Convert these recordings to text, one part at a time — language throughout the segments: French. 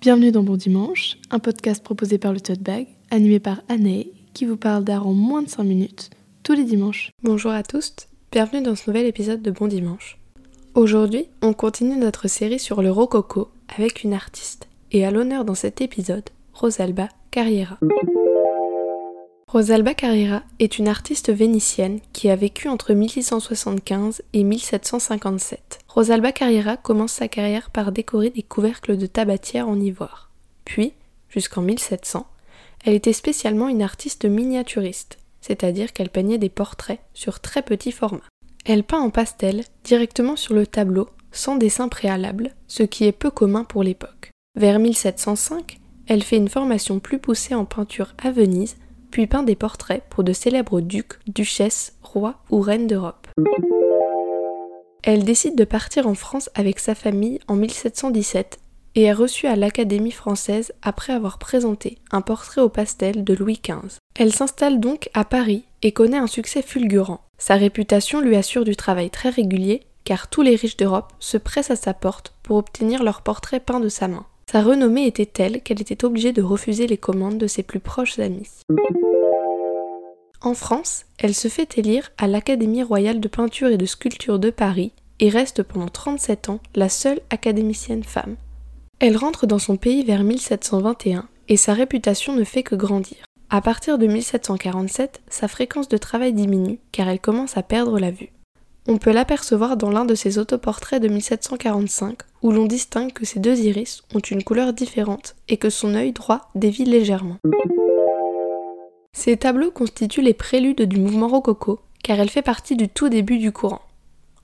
Bienvenue dans Bon Dimanche, un podcast proposé par le Tote Bag, animé par Anne, qui vous parle d'art en moins de 5 minutes, tous les dimanches. Bonjour à tous, bienvenue dans ce nouvel épisode de Bon Dimanche. Aujourd'hui, on continue notre série sur le rococo avec une artiste, et à l'honneur dans cet épisode, Rosalba Carriera. Rosalba Carrera est une artiste vénitienne qui a vécu entre 1675 et 1757. Rosalba Carrera commence sa carrière par décorer des couvercles de tabatière en ivoire. Puis, jusqu'en 1700, elle était spécialement une artiste miniaturiste, c'est-à-dire qu'elle peignait des portraits sur très petits formats. Elle peint en pastel directement sur le tableau, sans dessin préalable, ce qui est peu commun pour l'époque. Vers 1705, elle fait une formation plus poussée en peinture à Venise puis peint des portraits pour de célèbres ducs, duchesses, rois ou reines d'Europe. Elle décide de partir en France avec sa famille en 1717 et est reçue à l'Académie française après avoir présenté un portrait au pastel de Louis XV. Elle s'installe donc à Paris et connaît un succès fulgurant. Sa réputation lui assure du travail très régulier car tous les riches d'Europe se pressent à sa porte pour obtenir leurs portraits peints de sa main. Sa renommée était telle qu'elle était obligée de refuser les commandes de ses plus proches amis. En France, elle se fait élire à l'Académie royale de peinture et de sculpture de Paris et reste pendant 37 ans la seule académicienne femme. Elle rentre dans son pays vers 1721 et sa réputation ne fait que grandir. À partir de 1747, sa fréquence de travail diminue car elle commence à perdre la vue. On peut l'apercevoir dans l'un de ses autoportraits de 1745 où l'on distingue que ses deux iris ont une couleur différente et que son œil droit dévie légèrement. Ces tableaux constituent les préludes du mouvement rococo car elle fait partie du tout début du courant.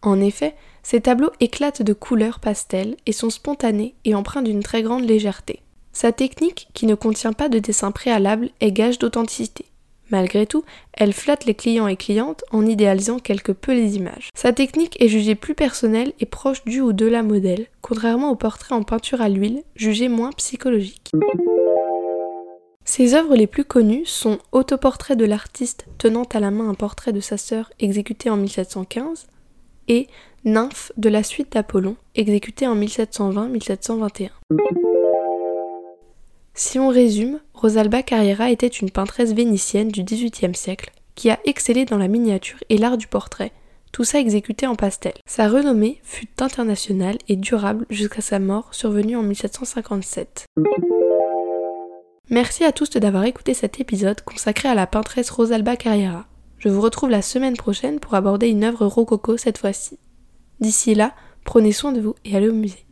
En effet, ces tableaux éclatent de couleurs pastel et sont spontanés et empreints d'une très grande légèreté. Sa technique, qui ne contient pas de dessin préalable, est gage d'authenticité. Malgré tout, elle flatte les clients et clientes en idéalisant quelque peu les images. Sa technique est jugée plus personnelle et proche du ou de la modèle, contrairement aux portraits en peinture à l'huile, jugés moins psychologiques. Ses œuvres les plus connues sont Autoportrait de l'artiste tenant à la main un portrait de sa sœur exécuté en 1715 et Nymphe de la suite d'Apollon exécuté en 1720-1721. Si on résume, Rosalba Carriera était une peintresse vénitienne du XVIIIe siècle qui a excellé dans la miniature et l'art du portrait, tout ça exécuté en pastel. Sa renommée fut internationale et durable jusqu'à sa mort survenue en 1757. Merci à tous d'avoir écouté cet épisode consacré à la peintresse Rosalba Carriera. Je vous retrouve la semaine prochaine pour aborder une œuvre rococo cette fois-ci. D'ici là, prenez soin de vous et allez au musée.